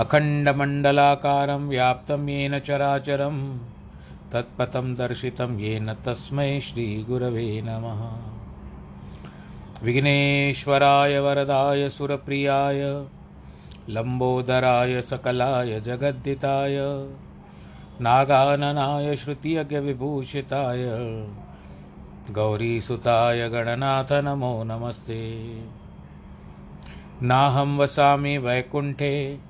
अखण्डमण्डलाकारं व्याप्तं येन चराचरं, तत्पथं दर्शितं येन तस्मै श्रीगुरवे नमः। विघ्नेश्वराय वरदाय सुरप्रियाय, लम्बोदराय सकलाय जगद्दिताय, नागाननाय श्रुतियज्ञविभूषिताय गौरीसुताय गणनाथ नमो नमस्ते। नाहं वसामि वैकुण्ठे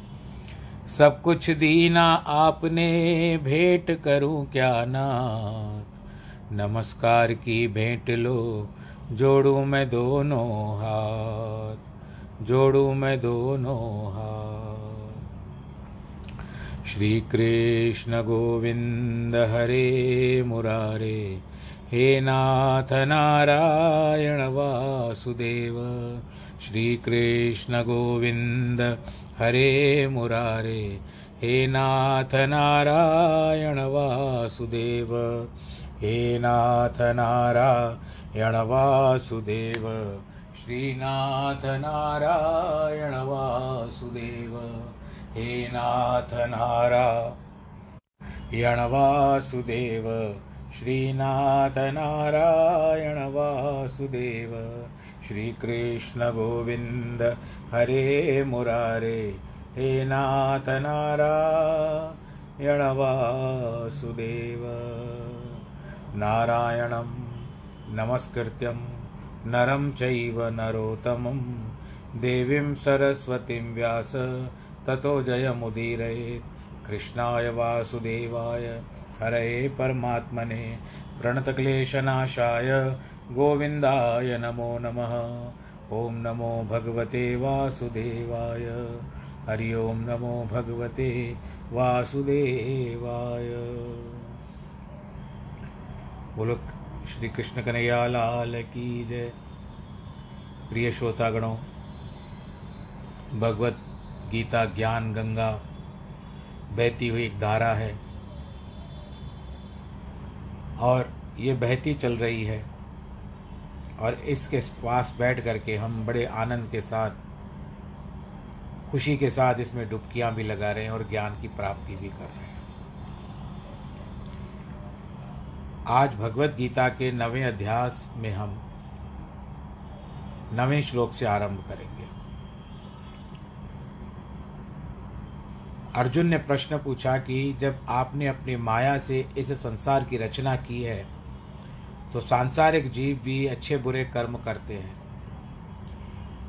सब कुछ दीना आपने भेंट करूँ क्या नाथ? नमस्कार की भेंट लो, जोड़ू मैं दोनों हाथ, जोड़ू मैं दोनों हाथ। श्री कृष्ण गोविंद हरे मुरारे, हे नाथ नारायण वासुदेव। श्री कृष्ण गोविंद हरे मुरारे, हे नाथ नारायण वासुदेव, हे नाथ नारायण वासुदेव, श्रीनाथ नारायण वासुदेव, हे नाथ नारायण वासुदेव। श्रीनाथ नारायण वासुदेव श्रीकृष्ण गोविन्द हरे मुरारे, हे नाथ नारायण वासुदेव नारायणं नमस्कृत्यं नरं चैव नरोत्तमं, देवीं सरस्वतीं व्यास ततो जयमुदीरयेत्, कृष्णाय वासुदेवाय हरये परमात्मने प्रणतक्लेशनाशाय गोविन्दाय नमो नमः। ॐ नमो भगवते वासुदेवाय। हरि ओं नमो भगवते वासुदेवाय। बोलो श्री कृष्ण कन्हैया लाल की जय। प्रिय श्रोतागणों, भगवत गीता ज्ञान गंगा बहती हुई एक धारा है। और ये बहती चल रही है। और इसके पास बैठ करके हम बड़े आनंद के साथ, खुशी के साथ इसमें डुबकियाँ भी लगा रहे हैं और ज्ञान की प्राप्ति भी कर रहे हैं। आज भगवत गीता के नवें अध्यास में हम नवें श्लोक से आरंभ करेंगे। अर्जुन ने प्रश्न पूछा कि जब आपने अपनी माया से इस संसार की रचना की है तो सांसारिक जीव भी अच्छे बुरे कर्म करते हैं।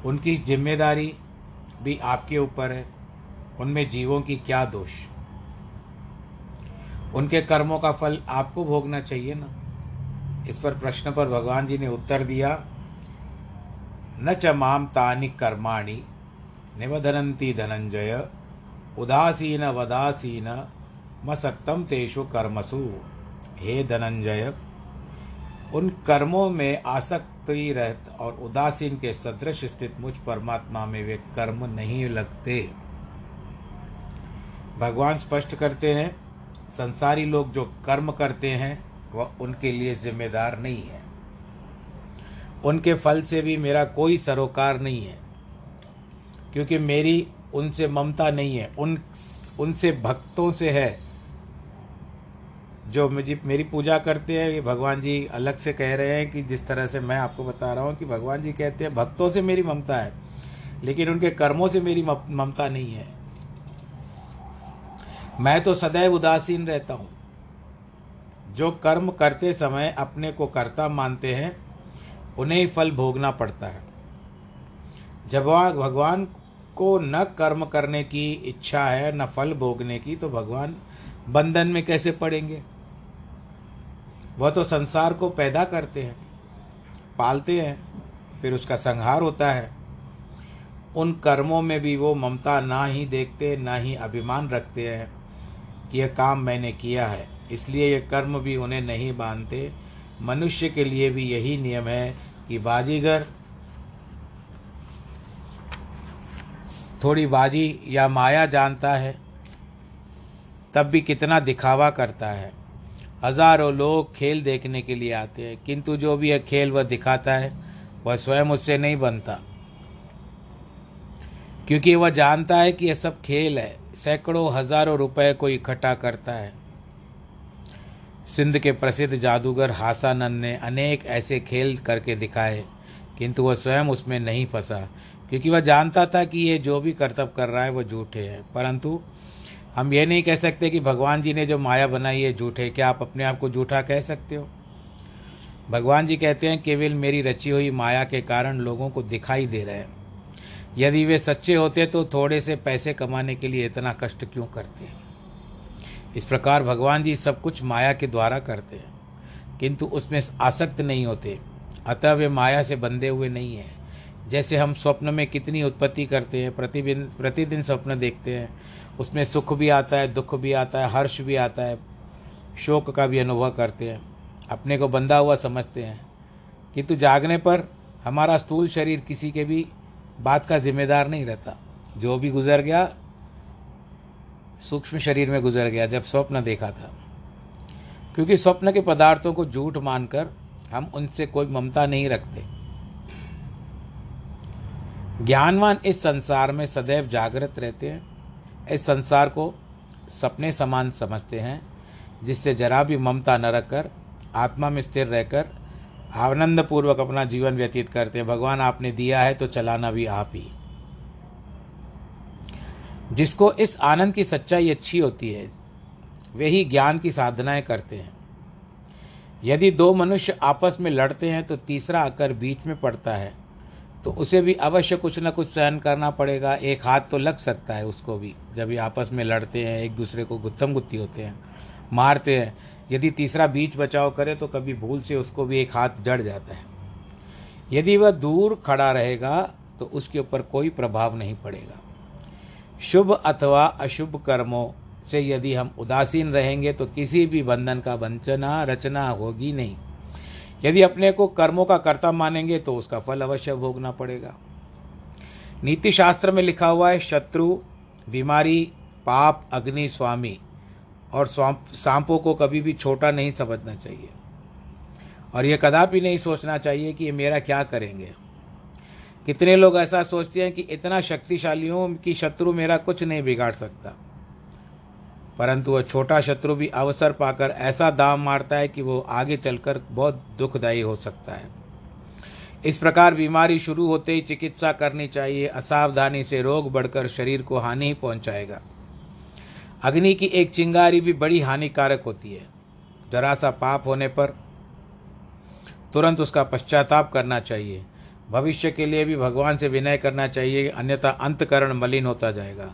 उनकी ज़िम्मेदारी भी आपके ऊपर है, उनमें जीवों की क्या दोष। उनके कर्मों का फल आपको भोगना चाहिए ना? इस पर प्रश्न पर भगवान जी ने उत्तर दिया, न च माम तानि कर्माणि निवधनंती धनंजय उदासीन वदासीन मसक्तम तेषु कर्मसु। हे धनंजय, उन कर्मों में आसक्ति रहत और उदासीन के सदृश स्थित मुझ परमात्मा में वे कर्म नहीं लगते। भगवान स्पष्ट करते हैं, संसारी लोग जो कर्म करते हैं, वह उनके लिए जिम्मेदार नहीं है। उनके फल से भी मेरा कोई सरोकार नहीं है, क्योंकि मेरी उनसे ममता नहीं है, उन, उनसे भक्तों से है। जो मुझे, मेरी पूजा करते हैं, ये भगवान जी अलग से कह रहे हैं कि जिस तरह से मैं आपको बता रहा हूँ कि भगवान जी कहते हैं, भक्तों से मेरी ममता है, लेकिन उनके कर्मों से मेरी ममता नहीं है। मैं तो सदैव उदासीन रहता हूँ। जो कर्म करते समय अपने को कर्ता मानते हैं, उन्हें ही फल भोगना पड़ता है। जब भगवान को न कर्म करने की इच्छा है, न फल भोगने की तो भगवान बंधन में कैसे पड़ेंगे? वह तो संसार को पैदा करते हैं, पालते हैं, फिर उसका संहार होता है। उन कर्मों में भी वो ममता ना ही देखते, ना ही अभिमान रखते हैं कि यह काम मैंने किया है। इसलिए ये कर्म भी उन्हें नहीं बांधते। मनुष्य के लिए भी यही नियम है कि बाजीगर थोड़ी बाजी या माया जानता है, तब भी कितना दिखावा करता है। हज़ारों लोग खेल देखने के लिए आते हैं, किंतु जो भी यह खेल वह दिखाता है, वह स्वयं उससे नहीं बनता। क्योंकि वह जानता है कि यह सब खेल है, सैकड़ों हज़ारों रुपए को इकट्ठा करता है। सिंध के प्रसिद्ध जादूगर हासानंद ने अनेक ऐसे खेल करके दिखाए, किंतु वह स्वयं उसमें नहीं फंसा। क्योंकि वह जानता था कि ये जो भी कर्तव्य कर रहा है वह झूठे हैं। परंतु हम ये नहीं कह सकते कि भगवान जी ने जो माया बनाई है, झूठे क्या आप अपने आप को झूठा कह सकते हो? भगवान जी कहते हैं, केवल मेरी रची हुई माया के कारण लोगों को दिखाई दे रहे हैं। यदि वे सच्चे होते तो थोड़े से पैसे कमाने के लिए इतना कष्ट क्यों करते हैं? इस प्रकार भगवान जी सब कुछ माया के द्वारा करते हैं, किंतु उसमें आसक्त नहीं होते। अतः वे माया से बंधे हुए नहीं हैं। जैसे हम स्वप्न में कितनी उत्पत्ति करते हैं प्रतिदिन प्रतिदिन स्वप्न देखते हैं, उसमें सुख भी आता है, दुख भी आता है, हर्ष भी आता है, शोक का भी अनुभव करते हैं, अपने को बंधा हुआ समझते हैं। किंतु जागने पर हमारा स्थूल शरीर किसी के भी बात का जिम्मेदार नहीं रहता। जो भी गुजर गया, सूक्ष्म शरीर में गुजर गया, जब स्वप्न देखा था। क्योंकि स्वप्न के पदार्थों को झूठ मानकर हम उनसे कोई ममता नहीं रखते। ज्ञानवान इस संसार में सदैव जागृत रहते हैं। इस संसार को सपने समान समझते हैं, जिससे जरा भी ममता न रखकर, आत्मा में स्थिर रहकर आनंद पूर्वक अपना जीवन व्यतीत करते हैं। भगवान आपने दिया है तो चलाना भी आप ही। जिसको इस आनंद की सच्चाई अच्छी होती है, वे ही ज्ञान की साधनाएँ करते हैं। यदि दो मनुष्य आपस में लड़ते हैं तो तीसरा आकर बीच में पड़ता है। तो उसे भी अवश्य कुछ न कुछ सहन करना पड़ेगा। एक हाथ तो लग सकता है उसको भी। जब ये आपस में लड़ते हैं, एक दूसरे को गुत्थम गुत्ती होते हैं, मारते हैं, यदि तीसरा बीच बचाव करे तो कभी भूल से उसको भी एक हाथ जड़ जाता है। यदि वह दूर खड़ा रहेगा तो उसके ऊपर कोई प्रभाव नहीं पड़ेगा। शुभ अथवा अशुभ कर्मों से यदि हम उदासीन रहेंगे तो किसी भी बंधन का वंचना, रचना होगी नहीं। यदि अपने को कर्मों का कर्ता मानेंगे तो उसका फल अवश्य भोगना पड़ेगा। नीति शास्त्र में लिखा हुआ है, शत्रु, बीमारी, पाप, अग्नि, स्वामी, और सांपों को कभी भी छोटा नहीं समझना चाहिए। और यह कदापि नहीं सोचना चाहिए कि ये मेरा क्या करेंगे। कितने लोग ऐसा सोचते हैं कि इतना शक्तिशालियों कि शत्रु मेरा कुछ नहीं बिगाड़ सकता। परंतु वह छोटा शत्रु भी अवसर पाकर ऐसा दाम मारता है कि वो आगे चलकर बहुत दुखदायी हो सकता है। इस प्रकार बीमारी शुरू होते ही चिकित्सा करनी चाहिए, असावधानी से रोग बढ़कर शरीर को हानि ही पहुंचाएगा। अग्नि की एक चिंगारी भी बड़ी हानिकारक होती है। जरा सा पाप होने पर तुरंत उसका पश्चाताप करना चाहिए। भविष्य के लिए भी भगवान से विनय करना चाहिए, अन्यथा अंतकरण मलिन होता जाएगा।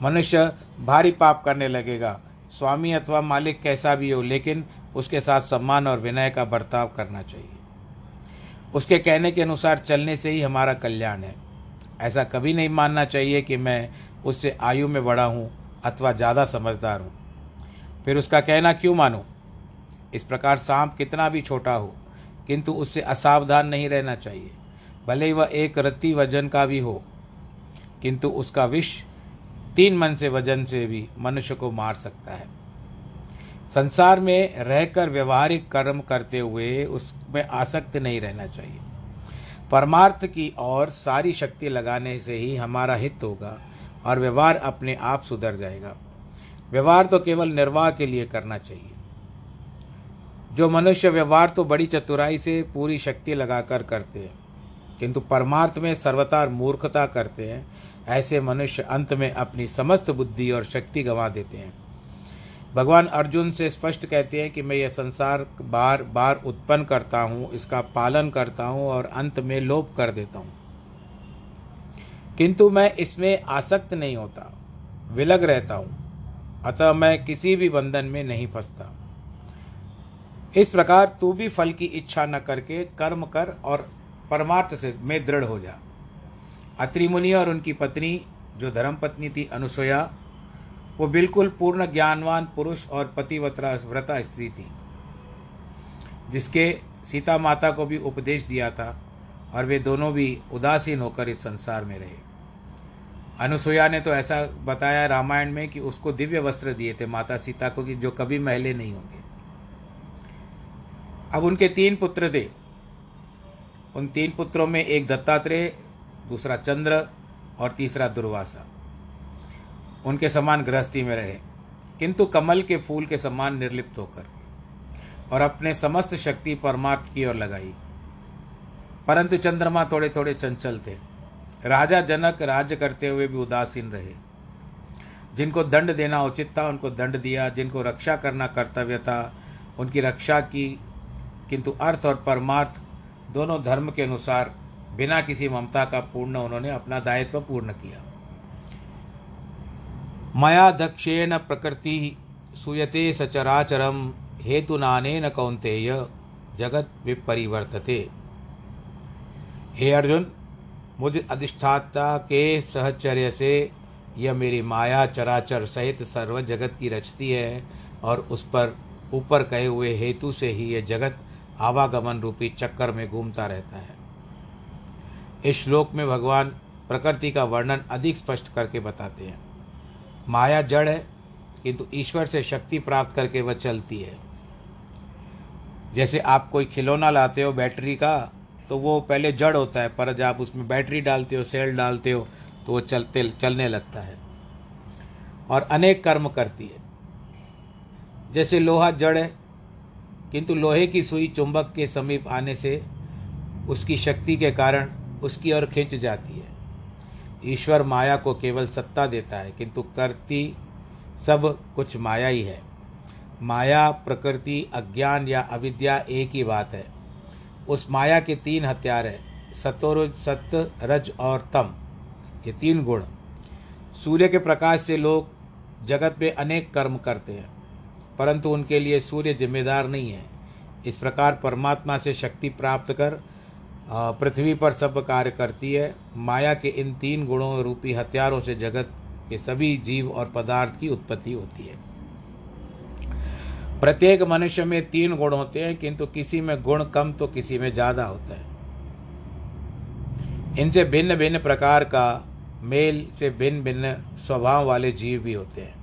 मनुष्य भारी पाप करने लगेगा। स्वामी अथवा मालिक कैसा भी हो, लेकिन उसके साथ सम्मान और विनय का बर्ताव करना चाहिए। उसके कहने के अनुसार चलने से ही हमारा कल्याण है। ऐसा कभी नहीं मानना चाहिए कि मैं उससे आयु में बड़ा हूँ अथवा ज़्यादा समझदार हूँ। फिर उसका कहना क्यों मानूँ? इस प्रकार सांप कितना भी छोटा हो, किंतु उससे असावधान नहीं रहना चाहिए। भले ही वह एक रत्ती वज़न का भी हो, किंतु उसका विष तीन मन से, वज़न से भी मनुष्य को मार सकता है। संसार में रहकर व्यवहारिक कर्म करते हुए उसमें आसक्त नहीं रहना चाहिए। परमार्थ की ओर सारी शक्ति लगाने से ही हमारा हित होगा और व्यवहार अपने आप सुधर जाएगा। व्यवहार तो केवल निर्वाह के लिए करना चाहिए। जो मनुष्य व्यवहार तो बड़ी चतुराई से पूरी शक्ति लगाकर करते हैं, किंतु परमार्थ में सर्वतार मूर्खता करते हैं ऐसे मनुष्य अंत में अपनी समस्त बुद्धि और शक्ति गंवा देते हैं। भगवान अर्जुन से स्पष्ट कहते हैं कि मैं यह संसार बार बार उत्पन्न करता हूँ, इसका पालन करता हूँ और अंत में लोप कर देता हूँ। किंतु मैं इसमें आसक्त नहीं होता, विलग रहता हूँ, अतः मैं किसी भी बंधन में नहीं फंसता। इस प्रकार तू भी फल की इच्छा न करके कर्म कर और परमार्थ से में दृढ़ हो जा। अत्रि मुनि और उनकी पत्नी, जो धर्मपत्नी थी अनुसुया वो बिल्कुल पूर्ण ज्ञानवान पुरुष और पतिवत्रा व्रता स्त्री थी, जिसके सीता माता को भी उपदेश दिया था और वे दोनों भी उदासीन होकर इस संसार में रहे। अनुसुया ने तो ऐसा बताया रामायण में कि उसको दिव्य वस्त्र दिए थे माता सीता को कि जो कभी महले नहीं होंगे। अब उनके तीन पुत्र थे। उन तीन पुत्रों में एक दत्तात्रेय दूसरा चंद्र और तीसरा दुर्वासा। उनके समान गृहस्थी में रहे, किंतु कमल के फूल के समान निर्लिप्त होकर और अपने समस्त शक्ति परमार्थ की ओर लगाई। परंतु चंद्रमा थोड़े थोड़े चंचल थे। राजा जनक राज्य करते हुए भी उदासीन रहे। जिनको दंड देना उचित था, उनको दंड दिया। जिनको रक्षा करना कर्तव्य था, उनकी रक्षा की। किंतु अर्थ और परमार्थ दोनों धर्म के अनुसार बिना किसी ममता का पूर्ण उन्होंने अपना दायित्व पूर्ण किया। मया दक्षेण प्रकृति सूयते सचराचरम नानेन कौंतेय जगत विपरिवर्तते। हे अर्जुन, मुझ अधिष्ठाता के सहचर्य से यह मेरी माया चराचर सहित सर्व जगत की रचती है और उस पर ऊपर कहे हुए हेतु से ही यह जगत आवागमन रूपी चक्कर में घूमता रहता है। इस श्लोक में भगवान प्रकृति का वर्णन अधिक स्पष्ट करके बताते हैं। माया जड़ है, किंतु ईश्वर से शक्ति प्राप्त करके वह चलती है। जैसे आप कोई खिलौना लाते हो बैटरी का तो वो पहले जड़ होता है, पर जब आप उसमें बैटरी डालते हो, सेल डालते हो तो वो चलते, चलने लगता है। और अनेक कर्म करती है। जैसे लोहा जड़ है, किंतु लोहे की सुई चुंबक के समीप आने से उसकी शक्ति के कारण उसकी ओर खींच जाती है। ईश्वर माया को केवल सत्ता देता है, किंतु करती सब कुछ माया ही है। माया, प्रकृति, अज्ञान या अविद्या एक ही बात है। उस माया के तीन हथियार हैं सतोर सत्य, रज और तम। ये तीन गुण। सूर्य के प्रकाश से लोग जगत में अनेक कर्म करते हैं, परंतु उनके लिए सूर्य जिम्मेदार नहीं है। इस प्रकार परमात्मा से शक्ति प्राप्त कर पृथ्वी पर सब कार्य करती है। माया के इन तीन गुणों रूपी हथियारों से जगत के सभी जीव और पदार्थ की उत्पत्ति होती है। प्रत्येक मनुष्य में तीन गुण होते हैं, किंतु किसी में गुण कम तो किसी में ज़्यादा होता है। इनसे भिन्न भिन्न प्रकार का मेल से भिन्न भिन्न स्वभाव वाले जीव भी होते हैं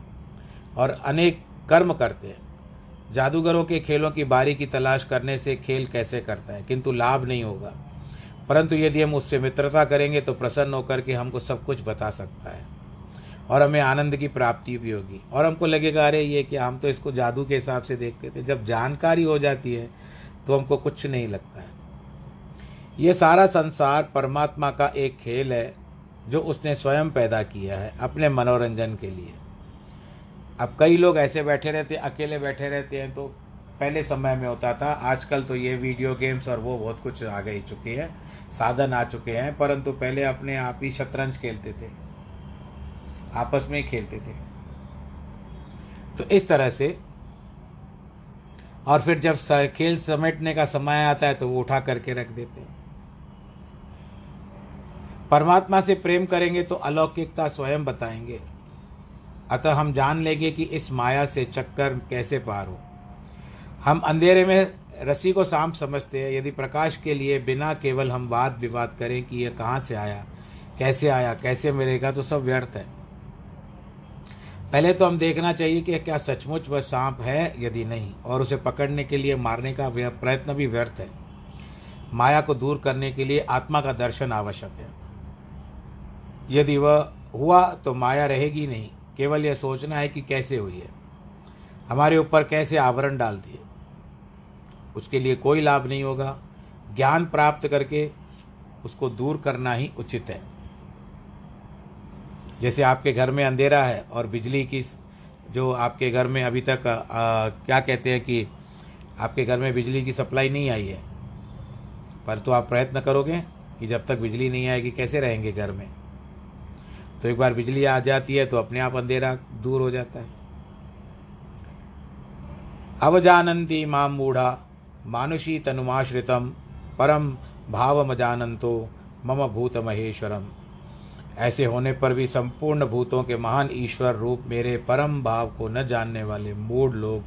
और अनेक कर्म करते हैं। जादूगरों के खेलों की बारी की तलाश करने से खेल कैसे करता है, किंतु लाभ नहीं होगा। परंतु यदि हम उससे मित्रता करेंगे तो प्रसन्न होकर के हमको सब कुछ बता सकता है। और हमें आनंद की प्राप्ति भी होगी। और हमको लगेगा, अरे, ये कि हम तो इसको जादू के हिसाब से देखते थे। जब जानकारी हो जाती है तो हमको कुछ नहीं लगता है। ये सारा संसार परमात्मा का एक खेल है, जो उसने स्वयं पैदा किया है, अपने मनोरंजन के लिए। अब कई लोग ऐसे बैठे रहते अकेले बैठे रहते हैं तो पहले समय में होता था, आजकल तो ये वीडियो गेम्स और वो बहुत कुछ आ गई चुकी है, साधन आ चुके हैं, परंतु पहले अपने आप ही शतरंज खेलते थे। आपस में ही खेलते थे। तो इस तरह से, और फिर जब खेल समेटने का समय आता है तो वो उठा करके रख देते हैं। परमात्मा से प्रेम करेंगे तो अलौकिकता स्वयं बताएँगे। अतः हम जान लेंगे कि इस माया से चक्कर कैसे पार हो। हम अंधेरे में रस्सी को सांप समझते हैं। यदि प्रकाश के लिए बिना केवल हम वाद विवाद करें कि यह कहाँ से आया, कैसे आया, कैसे मिलेगा तो सब व्यर्थ है। पहले तो हम देखना चाहिए कि क्या सचमुच वह सांप है यदि नहीं, और उसे पकड़ने के लिए, मारने का प्रयत्न भी व्यर्थ है। माया को दूर करने के लिए आत्मा का दर्शन आवश्यक है। यदि वह हुआ तो माया रहेगी नहीं, केवल यह सोचना है कि कैसे हुई है। हमारे ऊपर कैसे आवरण डाल दिए। उसके लिए कोई लाभ नहीं होगा। ज्ञान प्राप्त करके उसको दूर करना ही उचित है। जैसे आपके घर में अंधेरा है और बिजली की जो आपके घर में अभी तक आ, क्या कहते हैं कि आपके घर में बिजली की सप्लाई नहीं आई है पर तो आप प्रयत्न करोगे कि जब तक बिजली नहीं आएगी कैसे रहेंगे घर में? तो एक बार बिजली आ जाती है तो अपने आप अंधेरा दूर हो जाता है। अवजानंती माम मूढ़ा मानुषी तनुमाश्रितम, परम भावमजानंतो मम भूत महेश्वरम ऐसे होने पर भी संपूर्ण भूतों के महान ईश्वर रूप मेरे परम भाव को न जानने वाले मूढ़ लोग,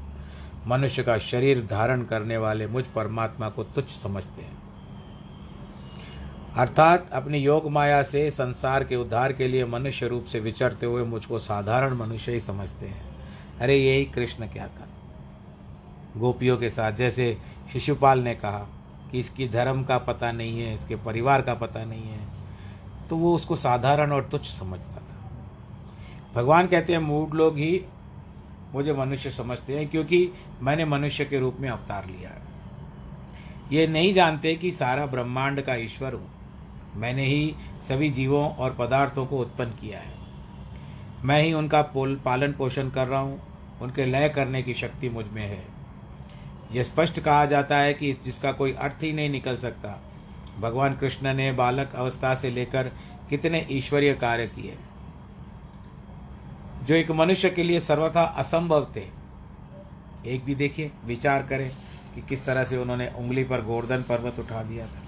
मनुष्य का शरीर धारण करने वाले मुझ परमात्मा को तुच्छ समझते हैं। अर्थात अपनी योग माया से संसार के उद्धार के लिए मनुष्य रूप से विचरते हुए मुझको साधारण मनुष्य ही समझते हैं। अरे यही कृष्ण क्या था? गोपियों के साथ। जैसे शिशुपाल ने कहा कि इसकी धर्म का पता नहीं है, इसके परिवार का पता नहीं है तो वो उसको साधारण और तुच्छ समझता था। भगवान कहते हैं मूड लोग ही मुझे मनुष्य समझते हैं, क्योंकि मैंने मनुष्य के रूप में अवतार लिया है। ये नहीं जानते कि सारा ब्रह्मांड का ईश्वर हूँ। मैंने ही सभी जीवों और पदार्थों को उत्पन्न किया है। मैं ही उनका पालन पोषण कर रहा हूँ। उनके लय करने की शक्ति मुझमें है। यह स्पष्ट कहा जाता है कि जिसका कोई अर्थ ही नहीं निकल सकता। भगवान कृष्ण ने बालक अवस्था से लेकर कितने ईश्वरीय कार्य किए। जो एक मनुष्य के लिए सर्वथा असंभव थे, एक भी देखिए, विचार करें कि किस तरह से उन्होंने उंगली पर गोवर्धन पर्वत उठा दिया था।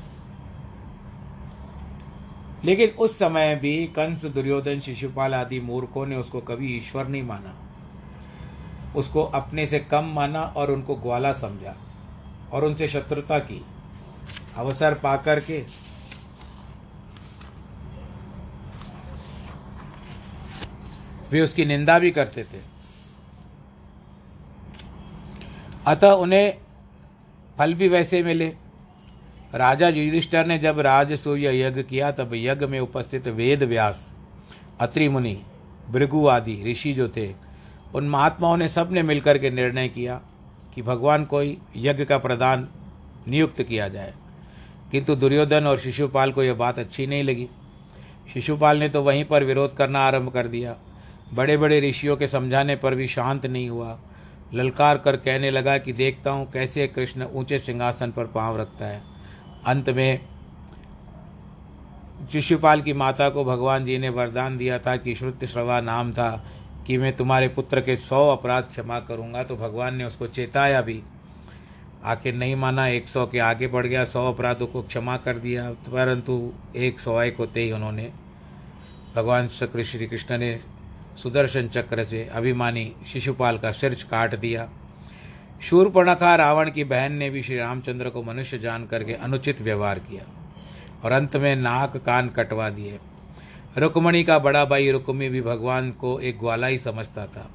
लेकिन उस समय भी कंस दुर्योधन, शिशुपाल आदि मूर्खों ने उसको कभी ईश्वर नहीं माना। उसको अपने से कम माना और उनको ग्वाला समझा और उनसे शत्रुता की। अवसर पाकर के। वे उसकी निंदा भी करते थे। अतः उन्हें फल भी वैसे मिले। राजा युधिष्ठर ने जब राजसूय यज्ञ किया, तब यज्ञ में उपस्थित वेद व्यास अत्रि मुनि भृगु आदि ऋषि जो थे उन महात्माओं ने सबने मिलकर के निर्णय किया कि भगवान कोई यज्ञ का प्रदान नियुक्त किया जाए। किंतु दुर्योधन और शिशुपाल को यह बात अच्छी नहीं लगी। शिशुपाल ने तो वहीं पर विरोध करना आरंभ कर दिया। बड़े बड़े ऋषियों के समझाने पर भी शांत नहीं हुआ। ललकार कर कहने लगा कि देखता हूँ कैसे कृष्ण ऊँचे सिंहासन पर पाँव रखता है। अंत में शिशुपाल की माता को भगवान जी ने वरदान दिया था कि श्रुत श्रवा नाम था। कि मैं तुम्हारे पुत्र के सौ अपराध क्षमा करूँगा तो भगवान ने उसको चेताया भी। आखिर नहीं माना, एक सौ के आगे बढ़ गया, सौ अपराधों को क्षमा कर दिया, परंतु एक सौ एक होते ही उन्होंने। भगवान श्री कृष्ण ने सुदर्शन चक्र से अभिमानी शिशुपाल का सिर काट दिया। शूरपणखा रावण की बहन ने भी श्री रामचंद्र को मनुष्य जान करके अनुचित व्यवहार किया और अंत में नाक कान कटवा दिए। रुक्मणी का बड़ा भाई रुक्मी भी भगवान को एक ग्वाला ही समझता था।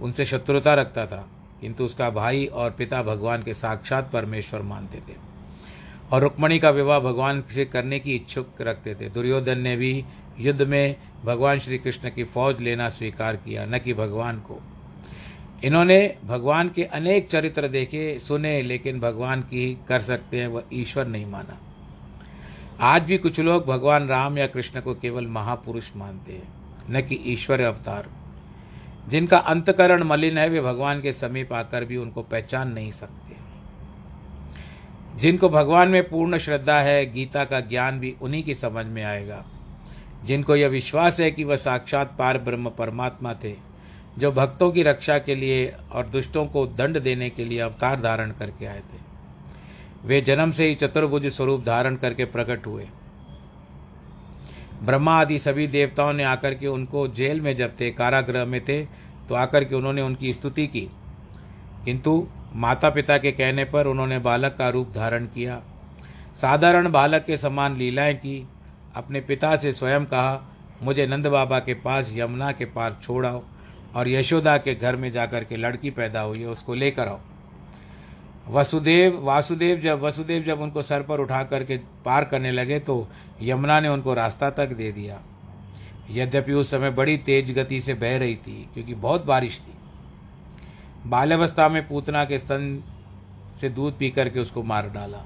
उनसे शत्रुता रखता था, किंतु उसका भाई और पिता भगवान के साक्षात परमेश्वर मानते थे। और रुक्मणी का विवाह भगवान से करने की इच्छुक रखते थे। दुर्योधन ने भी युद्ध में भगवान श्री कृष्ण की फौज लेना स्वीकार किया, न कि भगवान को। इन्होंने भगवान के अनेक चरित्र देखे, सुने, लेकिन भगवान की कर सकते हैं, वह ईश्वर नहीं माना। आज भी कुछ लोग भगवान राम या कृष्ण को केवल महापुरुष मानते हैं, न कि ईश्वर अवतार। जिनका अंतकरण मलिन है, वे भगवान के समीप आकर भी उनको पहचान नहीं सकते। जिनको भगवान में पूर्ण श्रद्धा है, गीता का ज्ञान भी उन्हीं की समझ में आएगा। जिनको यह विश्वास है कि वह साक्षात पार ब्रह्म परमात्मा थे, जो भक्तों की रक्षा के लिए और दुष्टों को दंड देने के लिए अवतार धारण करके आए थे। वे जन्म से ही चतुर्भुज स्वरूप धारण करके प्रकट हुए। ब्रह्मा आदि सभी देवताओं ने आकर के उनको जेल में जब थे, कारागृह में थे तो आकर के उन्होंने उनकी स्तुति की। किंतु माता पिता के कहने पर उन्होंने बालक का रूप धारण किया। साधारण बालक के समान लीलाएँ की। अपने पिता से स्वयं कहा, मुझे नंद बाबा के पास यमुना के पार छोड़ आओ और यशोदा के घर में जाकर के लड़की पैदा हुई है, उसको लेकर आओ। वसुदेव, वासुदेव जब, वसुदेव जब उनको सर पर उठा करके पार करने लगे तो यमुना ने उनको रास्ता तक दे दिया। यद्यपि उस समय बड़ी तेज गति से बह रही थी, क्योंकि बहुत बारिश थी। बाल्यावस्था में पूतना के स्तन से दूध पी करके उसको मार डाला।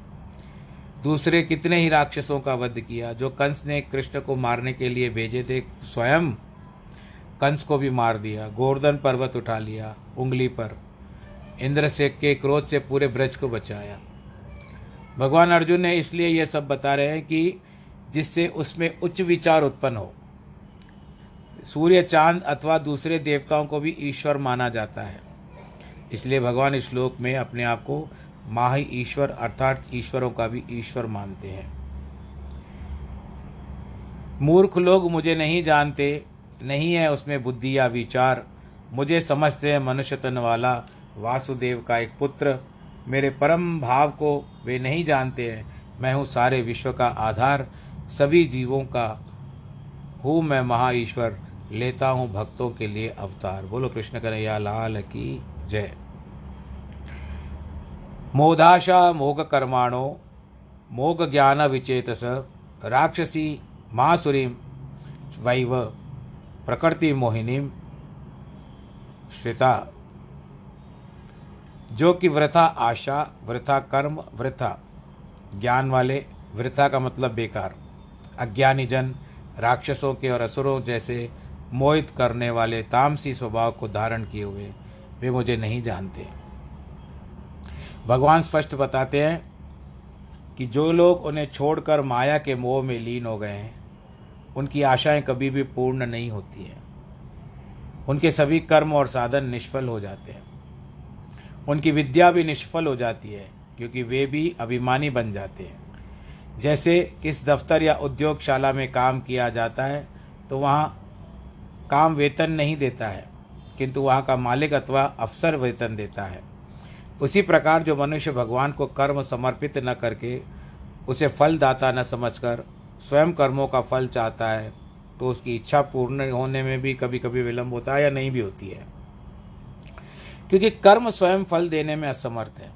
दूसरे कितने ही राक्षसों का वध किया, जो कंस ने कृष्ण को मारने के लिए भेजे थे, स्वयं कंस को भी मार दिया, गोवर्धन पर्वत उठा लिया, उंगली पर इंद्र से के क्रोध से पूरे ब्रज को बचाया। भगवान अर्जुन ने इसलिए यह सब बता रहे हैं कि जिससे उसमें उच्च विचार उत्पन्न हो। सूर्य चाँद अथवा दूसरे देवताओं को भी ईश्वर माना जाता है। इसलिए भगवान इस श्लोक में अपने आप को माही ईश्वर अर्थात ईश्वरों का भी ईश्वर मानते हैं। मूर्ख लोग मुझे नहीं जानते, नहीं है उसमें बुद्धि या विचार, मुझे समझते हैं मनुष्य तन वाला वासुदेव का एक पुत्र। मेरे परम भाव को वे नहीं जानते हैं। मैं हूँ सारे विश्व का आधार। सभी जीवों का हूँ मैं महा ईश्वर लेता हूँ भक्तों के लिए अवतार। बोलो, कृष्ण कन्हैया, लाल की जय। मोदाशा मोग कर्माणो मोग ज्ञान विचेतस राक्षसी मासुरीम वैव प्रकृति मोहिनी श्रिता। जो कि वृथा आशा, वृथा कर्म, वृथा ज्ञान वाले, वृथा का मतलब बेकार। अज्ञानी जन, राक्षसों के और असुरों जैसे मोहित करने वाले तामसी स्वभाव को धारण किए हुए, वे मुझे नहीं जानते। भगवान स्पष्ट बताते हैं कि जो लोग उन्हें छोड़कर माया के मोह में लीन हो गए हैं, उनकी आशाएँ कभी भी पूर्ण नहीं होती हैं। उनके सभी कर्म और साधन निष्फल हो जाते हैं। उनकी विद्या भी निष्फल हो जाती है, क्योंकि वे भी अभिमानी बन जाते हैं। जैसे किस दफ्तर या उद्योगशाला में काम किया जाता है तो वहाँ काम वेतन नहीं देता है, किंतु वहाँ का मालिक अथवा अफसर वेतन देता है। उसी प्रकार जो मनुष्य भगवान को कर्म समर्पित न करके उसे फलदाता न समझकर स्वयं कर्मों का फल चाहता है तो उसकी इच्छा पूर्ण होने में भी कभी कभी विलंब होता है या नहीं भी होती है। क्योंकि कर्म स्वयं फल देने में असमर्थ है।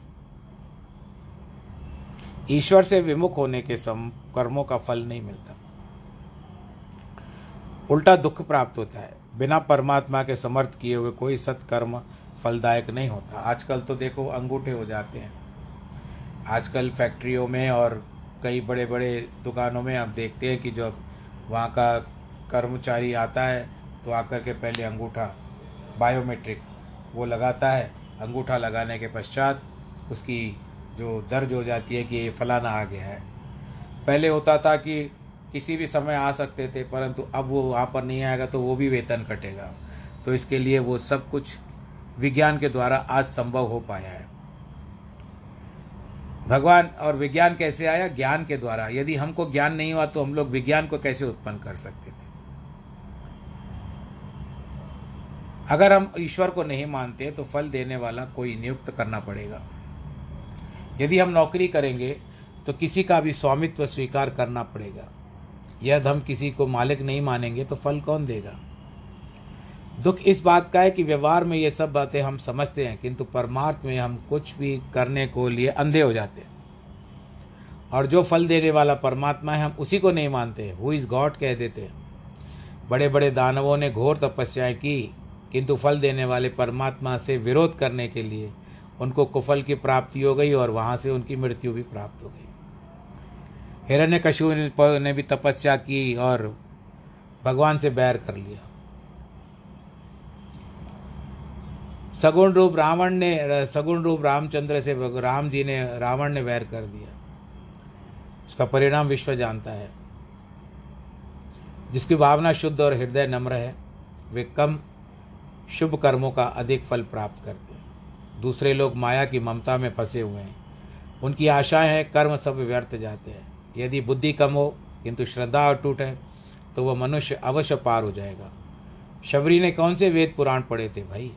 ईश्वर से विमुख होने के सम कर्मों का फल नहीं मिलता। उल्टा दुख प्राप्त होता है। बिना परमात्मा के समर्थ किए हुए कोई सत्कर्म फलदायक नहीं होता। आजकल तो देखो अंगूठे हो जाते हैं। आजकल फैक्ट्रियों में और कई बड़े बड़े दुकानों में आप देखते हैं कि जब वहाँ का कर्मचारी आता है तो आकर के पहले अंगूठा बायोमेट्रिक वो लगाता है, अंगूठा लगाने के पश्चात उसकी जो दर्ज हो जाती है कि ये फलाना आ गया है। पहले होता था कि किसी भी समय आ सकते थे, परंतु अब वो वहाँ पर नहीं आएगा तो वो भी वेतन कटेगा। तो इसके लिए वो सब कुछ विज्ञान के द्वारा आज संभव हो पाया है। भगवान और विज्ञान कैसे आया? ज्ञान के द्वारा। यदि हमको ज्ञान नहीं हुआ तो हम लोग विज्ञान को कैसे उत्पन्न कर सकते थे? अगर हम ईश्वर को नहीं मानते तो फल देने वाला कोई नियुक्त करना पड़ेगा। यदि हम नौकरी करेंगे तो किसी का भी स्वामित्व स्वीकार करना पड़ेगा। यदि हम किसी को मालिक नहीं मानेंगे तो फल कौन देगा? दुख इस बात का है कि व्यवहार में ये सब बातें हम समझते हैं, किंतु परमार्थ में हम कुछ भी करने को लिए अंधे हो जाते हैं। और जो फल देने वाला परमात्मा है, हम उसी को नहीं मानते हु। इज़ गॉड कह देते हैं। बड़े बड़े दानवों ने घोर तपस्याएँ की। किंतु फल देने वाले परमात्मा से विरोध करने के लिए उनको कुफल की प्राप्ति हो गई और वहाँ से उनकी मृत्यु भी प्राप्त हो गई। हिरण्य कशु ने भी तपस्या की और भगवान से बैर कर लिया। सगुण रूप रावण ने, सगुण रूप रामचंद्र से राम जी ने, रावण ने वैर कर दिया। उसका परिणाम विश्व जानता है। जिसकी भावना शुद्ध और हृदय नम्र है, वे कम शुभ कर्मों का अधिक फल प्राप्त करते हैं। दूसरे लोग माया की ममता में फंसे हुए हैं। उनकी आशाएँ हैं, कर्म सब व्यर्थ जाते हैं। यदि बुद्धि कम हो, किंतु श्रद्धा अटूट है तो वह मनुष्य अवश्य पार हो जाएगा। शबरी ने कौन से वेद पुराण पढ़े थे भाई?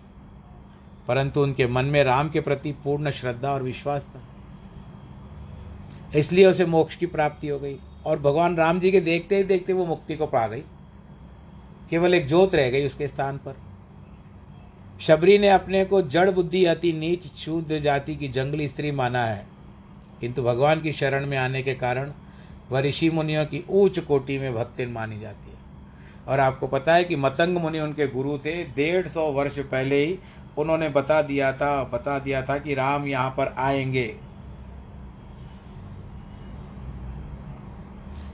परंतु उनके मन में राम के प्रति पूर्ण श्रद्धा और विश्वास था। इसलिए उसे मोक्ष की प्राप्ति हो गई और भगवान राम जी के देखते ही देखते वो मुक्ति को पा गई। केवल एक जोत रह गई उसके स्थान पर। शबरी ने अपने को जड़ बुद्धि अति नीच शूद्र जाति की जंगली स्त्री माना है। किंतु भगवान की शरण में आने के कारण वह ऋषि मुनियों की ऊंच कोटि में भक्तिन मानी जाती है। और आपको पता है कि मतंग मुनि उनके गुरु थे। डेढ़ सौ वर्ष पहले ही उन्होंने बता दिया था, बता दिया था कि राम यहाँ पर आएँगे।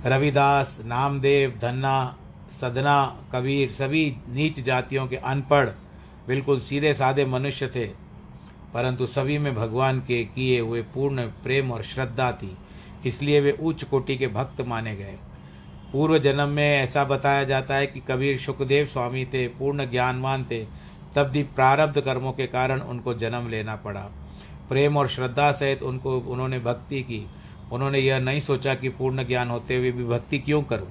रविदास, नामदेव, धन्ना, सदना, कबीर सभी नीच जातियों के अनपढ़ बिल्कुल सीधे साधे मनुष्य थे, परंतु सभी में भगवान के किए हुए पूर्ण प्रेम और श्रद्धा थी, इसलिए वे उच्च कोटि के भक्त माने गए। पूर्व जन्म में ऐसा बताया जाता है कि कबीर सुखदेव स्वामी थे, पूर्ण ज्ञानवान थे, तब भी प्रारब्ध कर्मों के कारण उनको जन्म लेना पड़ा। प्रेम और श्रद्धा सहित उनको, उन्होंने भक्ति की। उन्होंने यह नहीं सोचा कि पूर्ण ज्ञान होते हुए भी भक्ति क्यों करूँ।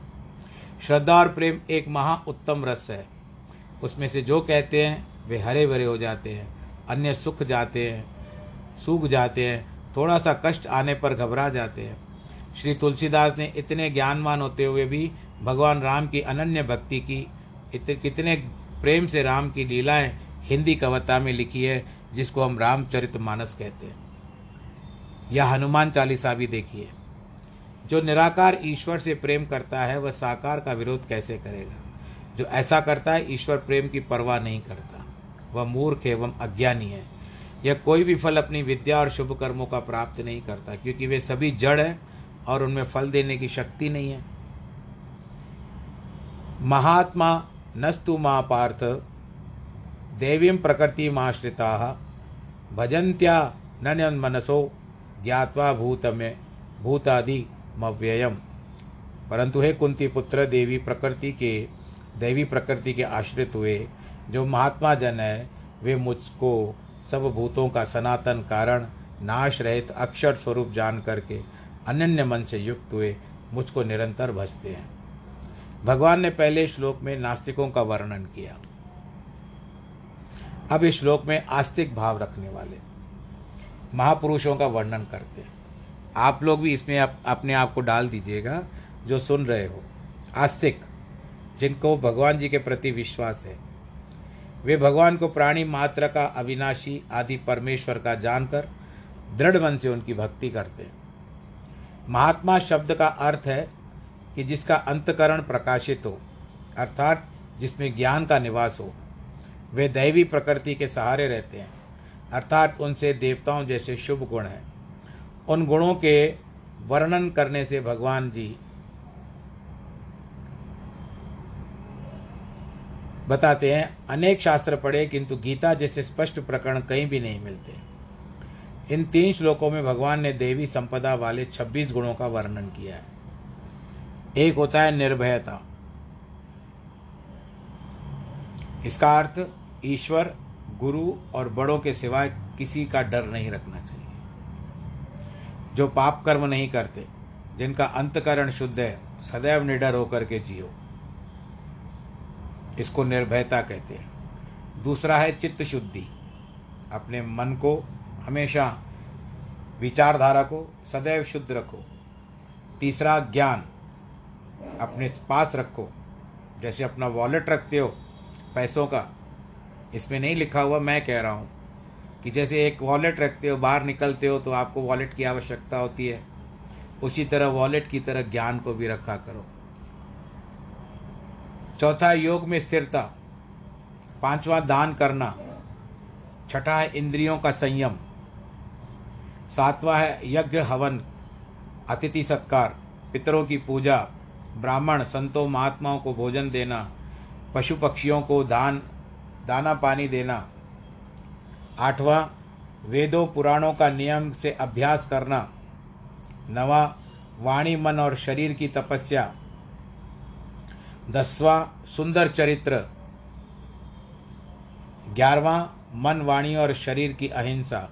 श्रद्धा और प्रेम एक महा उत्तम रस है। उसमें से जो कहते हैं वे हरे भरे हो जाते हैं अन्य सुख जाते हैं सूख जाते हैं थोड़ा सा कष्ट आने पर घबरा जाते हैं। श्री तुलसीदास ने इतने ज्ञानवान होते हुए भी भगवान राम की अनन्य भक्ति की इत, कितने प्रेम से राम की लीलाएँ हिंदी कविता में लिखी है जिसको हम रामचरित मानस कहते हैं। या हनुमान चालीसा भी देखिए। जो निराकार ईश्वर से प्रेम करता है वह साकार का विरोध कैसे करेगा? जो ऐसा करता है ईश्वर प्रेम की परवाह नहीं करता। वह मूर्ख एवं अज्ञानी है। यह कोई भी फल अपनी विद्या और शुभ कर्मों का प्राप्त नहीं करता, क्योंकि वे सभी जड़ हैं और उनमें फल देने की शक्ति नहीं है। महात्मा नस्तु माँ पार्थ देवीं प्रकृति माश्रिता भजंत्या नन मनसो ज्ञावा भूत में भूतादि मव्ययम। परंतु हे कुंती पुत्र, देवी प्रकृति के देवी प्रकृति के आश्रित हुए जो महात्मा जन है वे मुझको सब भूतों का सनातन कारण नाश रहित अक्षर स्वरूप जान करके अनन्य मन से युक्त हुए मुझको निरंतर भजते हैं। भगवान ने पहले श्लोक में नास्तिकों का वर्णन किया। अब इस श्लोक में आस्तिक भाव रखने वाले महापुरुषों का वर्णन करते हैं। आप लोग भी इसमें आप, अपने आप को डाल दीजिएगा जो सुन रहे हो। आस्तिक जिनको भगवान जी के प्रति विश्वास है वे भगवान को प्राणी मात्र का अविनाशी आदि परमेश्वर का जानकर दृढ़ मन से उनकी भक्ति करते हैं। महात्मा शब्द का अर्थ है कि जिसका अंतकरण प्रकाशित हो, अर्थात जिसमें ज्ञान का निवास हो, वे दैवी प्रकृति के सहारे रहते हैं, अर्थात उनसे देवताओं जैसे शुभ गुण हैं। उन गुणों के वर्णन करने से भगवान जी बताते हैं, अनेक शास्त्र पढ़े, किंतु गीता जैसे स्पष्ट प्रकरण कहीं भी नहीं मिलते। इन तीन श्लोकों में भगवान ने देवी संपदा वाले 26 गुणों का वर्णन किया है। एक होता है निर्भयता। इसका अर्थ, ईश्वर, गुरु और बड़ों के सिवाय किसी का डर नहीं रखना चाहिए। जो पाप कर्म नहीं करते, जिनका अंतकरण शुद्ध है, सदैव निडर होकर के जियो। इसको निर्भयता कहते हैं। दूसरा है चित्त शुद्धि। अपने मन को हमेशा विचारधारा को सदैव शुद्ध रखो। तीसरा, ज्ञान। अपने पास रखो। जैसे अपना वॉलेट रखते हो, पैसों का, इसमें नहीं लिखा हुआ मैं कह रहा हूँ कि जैसे एक वॉलेट रखते हो, बाहर निकलते हो तो आपको वॉलेट की आवश्यकता होती है। उसी तरह वॉलेट की तरह ज्ञान को भी रखा करो। चौथा योग में स्थिरता। पांचवा दान करना। छठा है इंद्रियों का संयम। सातवां है यज्ञ, हवन, अतिथि सत्कार, पितरों की पूजा, ब्राह्मण, संतों, महात्माओं को भोजन देना, पशु पक्षियों को दान, दाना पानी देना। आठवां, वेदों, पुराणों का नियम से अभ्यास करना। नवा, वाणी, मन और शरीर की तपस्या। दसवां सुंदर चरित्र। ग्यारहवा मन, वाणी और शरीर की अहिंसा।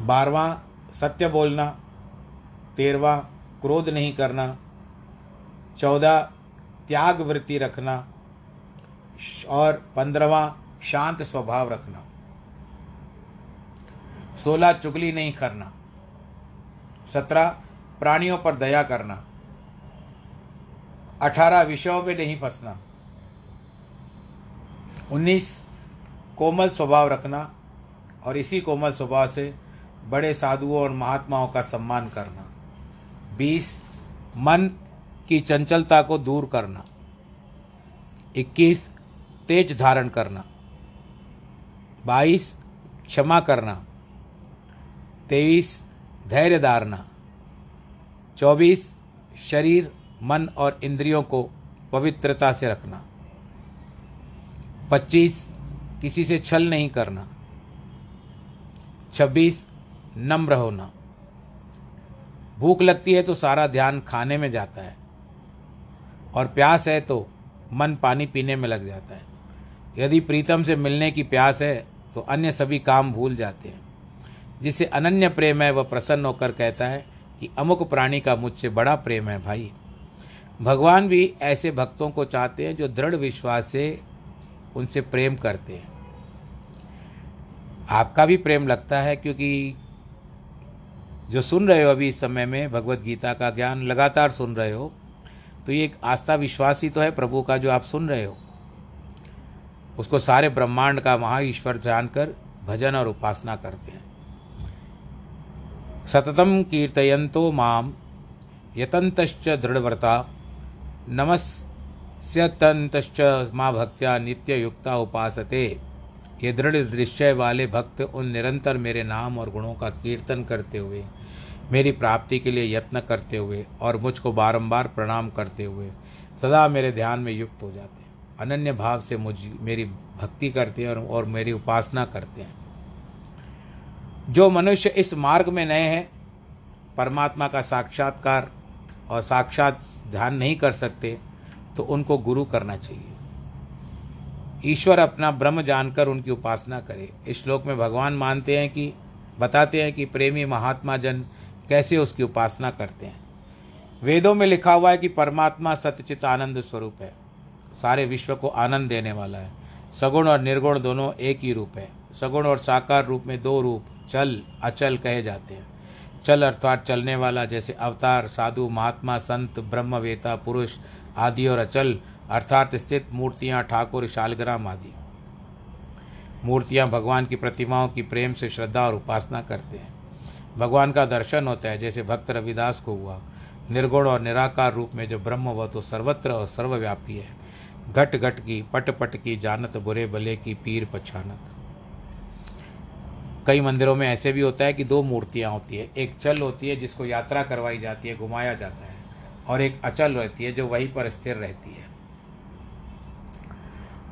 बारहवा सत्य बोलना। तेरवा क्रोध नहीं करना। चौदह त्याग वृत्ति रखना। और पंद्रवा शांत स्वभाव रखना। सोलह चुगली नहीं करना। सत्रह प्राणियों पर दया करना। अठारह विषयों में नहीं फंसना। उन्नीस, कोमल स्वभाव रखना और इसी कोमल स्वभाव से बड़े साधुओं और महात्माओं का सम्मान करना। बीस, मन की चंचलता को दूर करना। इक्कीस, तेज धारण करना। बाईस, क्षमा करना। तेईस, धैर्य धारना चौबीस, शरीर मन और इंद्रियों को पवित्रता से रखना। पच्चीस, किसी से छल नहीं करना। छब्बीस, नम्र होना। भूख लगती है तो सारा ध्यान खाने में जाता है और प्यास है तो मन पानी पीने में लग जाता है। यदि प्रीतम से मिलने की प्यास है तो अन्य सभी काम भूल जाते हैं। जिसे अनन्य प्रेम है वह प्रसन्न होकर कहता है कि अमुक प्राणी का मुझसे बड़ा प्रेम है भाई। भगवान भी ऐसे भक्तों को चाहते हैं जो दृढ़ विश्वास से उनसे प्रेम करते हैं। आपका भी प्रेम लगता है क्योंकि जो सुन रहे हो अभी इस समय में भगवत गीता का ज्ञान लगातार सुन रहे हो तो ये एक आस्था विश्वास ही तो है प्रभु का जो आप सुन रहे हो। उसको सारे ब्रह्मांड का महा ईश्वर जानकर भजन और उपासना करते हैं। सततम कीर्तयंतो माम, यतंतश्च दृढ़व्रता नमस्यतंतश्च माँ भक्त्या नित्य युक्ता उपासते। ये दृढ़ निश्चय वाले भक्त उन निरंतर मेरे नाम और गुणों का कीर्तन करते हुए मेरी प्राप्ति के लिए यत्न करते हुए और मुझको बारंबार प्रणाम करते हुए सदा मेरे ध्यान में युक्त हो जाते हैं। अनन्य भाव से मुझ मेरी भक्ति करते हैं और, और मेरी उपासना करते हैं। जो मनुष्य इस मार्ग में नए हैं परमात्मा का साक्षात्कार और साक्षात ध्यान नहीं कर सकते तो उनको गुरु करना चाहिए। ईश्वर अपना ब्रह्म जानकर उनकी उपासना करे। इस श्लोक में भगवान मानते हैं कि, बताते हैं कि प्रेमी महात्मा जन कैसे उसकी उपासना करते हैं। वेदों में लिखा हुआ है कि परमात्मा सत्यचित आनंद स्वरूप है। सारे विश्व को आनंद देने वाला है। सगुण और निर्गुण दोनों एक ही रूप है। सगुण और साकार रूप में दो रूप, चल, अचल कहे जाते हैं। चल अर्थात चलने वाला, जैसे अवतार, साधु, महात्मा, संत, ब्रह्मवेता, पुरुष आदि और अचल, अर्थात स्थित मूर्तियाँ, ठाकुर, शालग्राम आदि। मूर्तियाँ भगवान की प्रतिमाओं की प्रेम से श्रद्धा और उपासना करते हैं। भगवान का दर्शन होता है, जैसे भक्त रविदास को हुआ। निर्गुण और निराकार रूप में जो ब्रह्म वह तो सर्वत्र और सर्वव्यापी है। घट घट की पट पट की, जानत बुरे भले की, पीर पछानत। कई मंदिरों में ऐसे भी होता है कि दो मूर्तियाँ होती है, एक चल होती है जिसको यात्रा करवाई जाती है, घुमाया जाता है, और एक अचल रहती है जो वहीं पर स्थिर रहती है।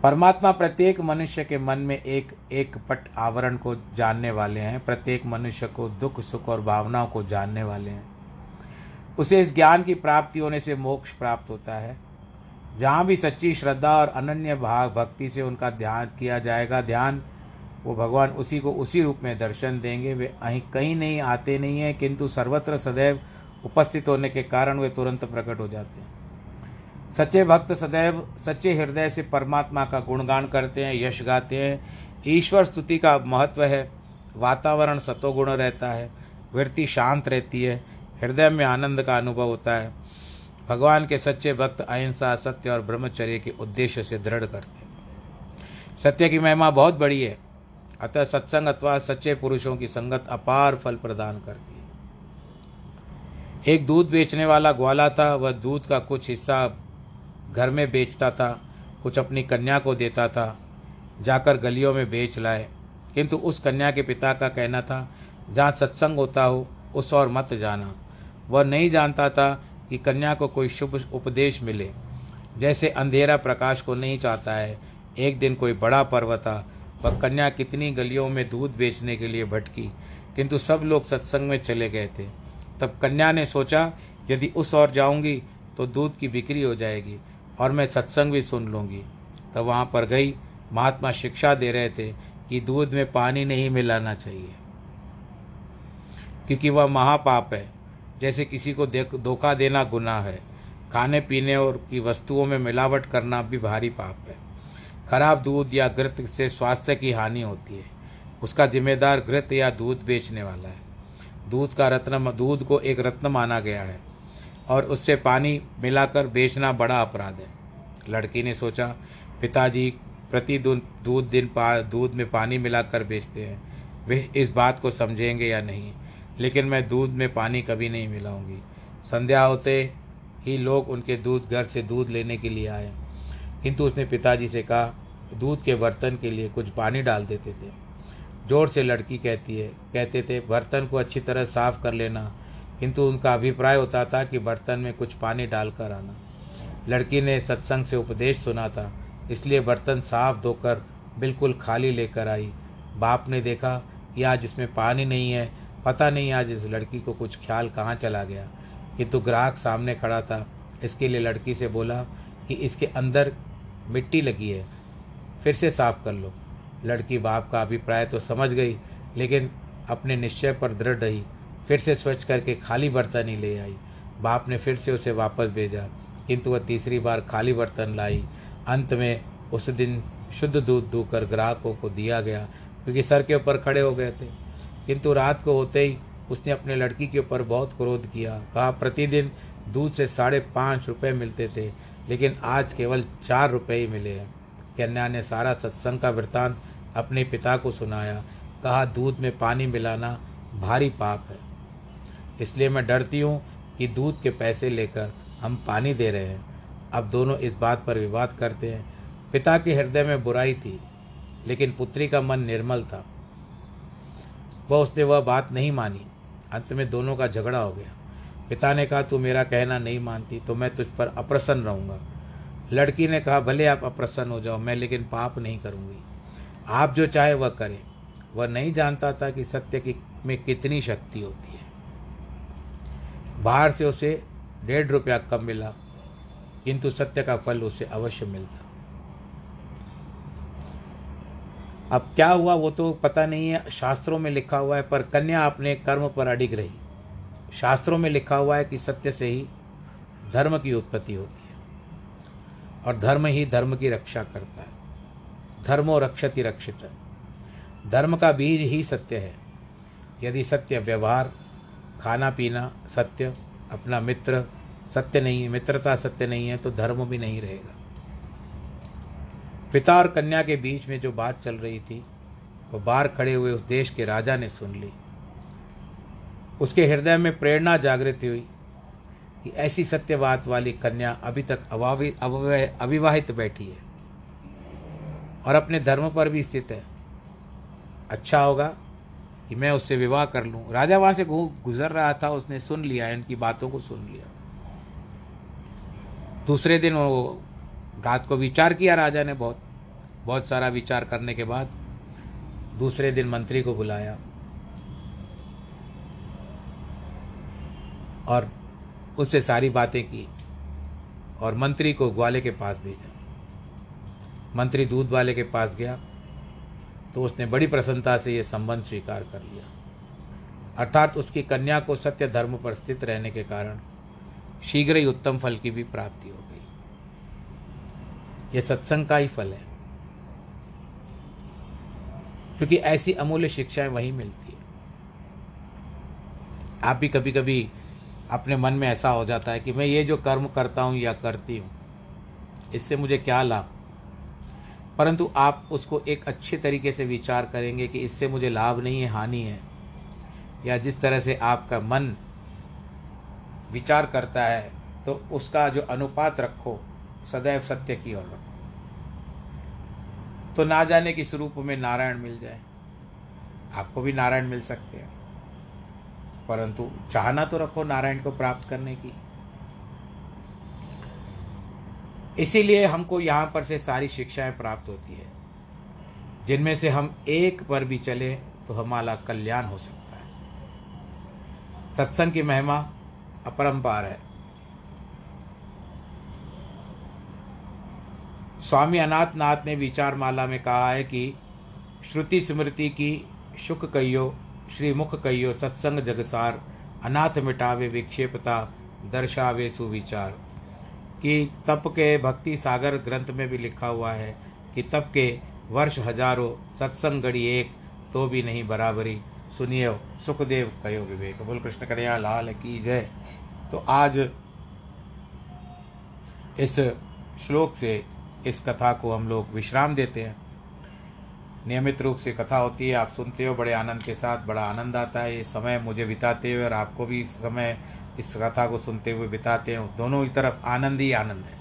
परमात्मा प्रत्येक मनुष्य के मन में एक एक पट आवरण को जानने वाले हैं, प्रत्येक मनुष्य को दुख, सुख और भावनाओं को जानने वाले हैं। उसे इस ज्ञान की प्राप्ति होने से मोक्ष प्राप्त होता है। जहाँ भी सच्ची श्रद्धा और अनन्य भाव भक्ति से उनका ध्यान किया जाएगा, ध्यान वो भगवान उसी को उसी रूप में दर्शन देंगे। वे अहीं कहीं नहीं, आते नहीं हैं, किंतु सर्वत्र सदैव उपस्थित होने के कारण वे तुरंत प्रकट हो जाते हैं। सच्चे भक्त सदैव सच्चे हृदय से परमात्मा का गुणगान करते हैं, यश गाते हैं। ईश्वर स्तुति का महत्व है। वातावरण सतोगुण रहता है। वृत्ति शांत रहती है। हृदय में आनंद का अनुभव होता है। भगवान के सच्चे भक्त अहिंसा, सत्य और ब्रह्मचर्य के उद्देश्य से दृढ़ करते हैं। सत्य की महिमा बहुत बड़ी है। अतः सत्संग अथवा सच्चे पुरुषों की संगत अपार फल प्रदान करती है। एक दूध बेचने वाला ग्वाला था, वह दूध का कुछ हिस्सा घर में बेचता था, कुछ अपनी कन्या को देता था, जाकर गलियों में बेच लाए। किंतु उस कन्या के पिता का कहना था, जहाँ सत्संग होता हो, उस और मत जाना। वह नहीं जानता था कि कन्या को कोई शुभ उपदेश मिले। जैसे अंधेरा प्रकाश को नहीं चाहता है, एक दिन कोई बड़ा पर्व था वह कन्या कितनी गलियों में दूध बेचने के लिए भटकी, किंतु सब लोग सत्संग में चले गए थे। तब कन्या ने सोचा, यदि उस ओर जाऊँगी तो दूध की बिक्री हो जाएगी और मैं सत्संग भी सुन लूँगी। तब वहाँ पर गई, महात्मा शिक्षा दे रहे थे कि दूध में पानी नहीं मिलाना चाहिए, क्योंकि वह महापाप है। जैसे किसी को धोखा देना गुनाह है खाने पीने और की वस्तुओं में मिलावट करना भी भारी पाप है। खराब दूध या घृत से स्वास्थ्य की हानि होती है। उसका जिम्मेदार घृत या दूध बेचने वाला है। दूध का रत्न दूध को एक रत्न माना गया है और उससे पानी मिलाकर बेचना बड़ा अपराध है। लड़की ने सोचा, पिताजी प्रति दूध दिन पा दूध में पानी मिलाकर बेचते हैं। वे इस बात को समझेंगे या नहीं? लेकिन मैं दूध में पानी कभी नहीं मिलाऊँगी। संध्या होते ही लोग उनके दूध घर से दूध लेने के लिए आए। किंतु उसने पिताजी से कहा, दूध के बर्तन के लिए कुछ पानी डाल देते थे। ज़ोर से लड़की कहती है, कहते थे, बर्तन को अच्छी तरह साफ़ कर लेना। किंतु उनका अभिप्राय होता था कि बर्तन में कुछ पानी डालकर आना। लड़की ने सत्संग से उपदेश सुना था, इसलिए बर्तन साफ़ धोकर बिल्कुल खाली लेकर आई। बाप ने देखा कि आज इसमें पानी नहीं है। पता नहीं आज इस लड़की को कुछ ख्याल कहाँ चला गया। किंतु ग्राहक सामने खड़ा था, इसके लिए लड़की से बोला कि इसके अंदर मिट्टी लगी है, फिर से साफ़ कर लो। लड़की बाप का अभिप्राय तो समझ गई, लेकिन अपने निश्चय पर दृढ़ रही, फिर से स्वच्छ करके खाली बर्तन ही ले आई। बाप ने फिर से उसे वापस भेजा, किंतु वह तीसरी बार खाली बर्तन लाई। अंत में उस दिन शुद्ध दूध दूकर ग्राहकों को दिया गया, क्योंकि सर के ऊपर खड़े हो गए थे। किंतु रात को होते ही उसने अपने लड़की के ऊपर बहुत क्रोध किया। कहा, प्रतिदिन दूध से साढ़े पाँच रुपये मिलते थे। लेकिन आज केवल चार रुपये ही मिले हैं। कन्या ने सारा सत्संग का वृत्तांत अपने पिता को सुनाया, कहा, दूध में पानी मिलाना भारी पाप है। इसलिए मैं डरती हूँ कि दूध के पैसे लेकर हम पानी दे रहे हैं। अब दोनों इस बात पर विवाद करते हैं। पिता के हृदय में बुराई थी, लेकिन पुत्री का मन निर्मल था। वह उसने वह बात नहीं मानी। अंत में दोनों का झगड़ा हो गया। पिता ने कहा, तू मेरा कहना नहीं मानती तो मैं तुझ पर अप्रसन्न रहूँगा। लड़की ने कहा, भले आप अप्रसन्न हो जाओ, मैं लेकिन पाप नहीं करूँगी। आप जो चाहे वह करें। वह नहीं जानता था कि सत्य की, में कितनी शक्ति होती है। बाहर से उसे डेढ़ रुपया कम मिला, किंतु सत्य का फल उसे अवश्य मिलता। अब क्या हुआ वो तो पता नहीं है, शास्त्रों में लिखा हुआ है, पर कन्या अपने कर्म पर अडिग रही। शास्त्रों में लिखा हुआ है कि सत्य से ही धर्म की उत्पत्ति होती है। और धर्म ही धर्म की रक्षा करता है। धर्मो रक्षति रक्षित धर्म का बीज ही सत्य है। यदि सत्य व्यवहार, खाना पीना सत्य, अपना मित्र सत्य नहीं है, मित्रता सत्य नहीं है तो धर्म भी नहीं रहेगा। पिता और कन्या के बीच में जो बात चल रही थी, वो बाहर खड़े हुए उस देश के राजा ने सुन ली। उसके हृदय में प्रेरणा जागृत हुई कि ऐसी सत्यवाद वाली कन्या अभी तक अविवाहित बैठी है और अपने धर्म पर भी स्थित है। अच्छा होगा कि मैं उससे विवाह कर लूँ। राजा वहाँ से गुजर रहा था, उसने सुन लिया, इनकी बातों को सुन लिया। दूसरे दिन वो रात को विचार किया राजा ने बहुत बहुत सारा विचार करने के बाद दूसरे दिन मंत्री को बुलाया। और उससे सारी बातें की और मंत्री को ग्वाले के पास भेजा। मंत्री दूध वाले के पास गया तो उसने बड़ी प्रसन्नता से यह संबंध स्वीकार कर लिया। अर्थात उसकी कन्या को सत्य धर्म पर स्थित रहने के कारण शीघ्र ही उत्तम फल की भी प्राप्ति हो गई। यह सत्संग का ही फल है, क्योंकि ऐसी अमूल्य शिक्षाएँ वहीं मिलती है। आप भी कभी कभी अपने मन में ऐसा हो जाता है कि मैं ये जो कर्म करता हूँ या करती हूँ। इससे मुझे क्या लाभ? परंतु आप उसको एक अच्छे तरीके से विचार करेंगे कि इससे मुझे लाभ नहीं है, हानि है। या जिस तरह से आपका मन विचार करता है तो उसका जो अनुपात रखो, सदैव सत्य की ओर रखो। तो ना जाने किस रूप में नारायण मिल जाए। आपको भी नारायण मिल सकते हैं। परंतु चाहना तो रखो नारायण को प्राप्त करने की। इसीलिए हमको यहाँ पर से सारी शिक्षाएँ प्राप्त होती है। जिनमें से हम एक पर भी चले तो हमारा कल्याण हो सकता है। सत्संग की महिमा अपरंपार है। स्वामी अनाथ नाथ ने विचार माला में कहा है कि श्रुति स्मृति की शुक कहियो श्री मुख कहियो सत्संग जगसार, अनाथ मिटावे विक्षेपता, दर्शावे सुविचार। कि तप के भक्ति सागर ग्रंथ में भी लिखा हुआ है कि तप के वर्ष हज़ारों सत्संग गढ़ी एक तो भी नहीं बराबरी। सुनिए सुखदेव कहो विवेक। बोल कृष्ण कन्हैया, लाल की जय। तो आज इस श्लोक से इस कथा को हम लोग विश्राम देते हैं। नियमित रूप से कथा होती है, आप सुनते हो, बड़े आनंद के साथ, बड़ा आनंद आता है। ये समय मुझे बिताते हुए और आपको भी इस समय इस कथा को सुनते हुए बिताते हैं। दोनों ही तरफ़ आनंद ही आनंद है।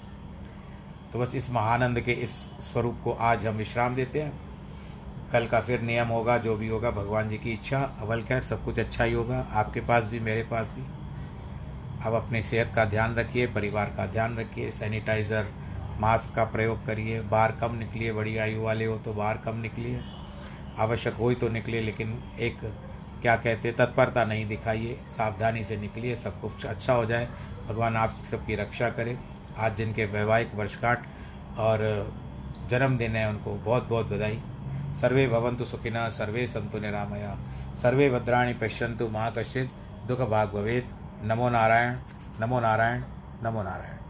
तो बस इस महानंद के इस स्वरूप को आज हम विश्राम देते हैं। कल का फिर नियम होगा, जो भी होगा, भगवान जी की इच्छा, अवल खैर, सब कुछ अच्छा ही होगा। आपके पास भी, मेरे पास भी। अब अपनी सेहत का ध्यान रखिए, परिवार का ध्यान रखिए, सैनिटाइज़र मास्क का प्रयोग करिए, बाहर कम निकलिए, बड़ी आयु वाले हो तो बाहर कम निकलिए। आवश्यक हो ही तो निकलिए, लेकिन एक, क्या कहते तत्परता नहीं दिखाइए, सावधानी से निकलिए, सब कुछ अच्छा हो जाए। भगवान आप सबकी रक्षा करे। आज जिनके वैवाहिक वर्षगांठ और जन्मदिन है, उनको बहुत बहुत बधाई। सर्वे भवंतु सुखिना, सर्वे संतु निरामया। सर्वे भद्राणी पश्यंतु माँ कश्चित् दुख भाग भवेद नमो नारायण नमो नारायण नमो नारायण।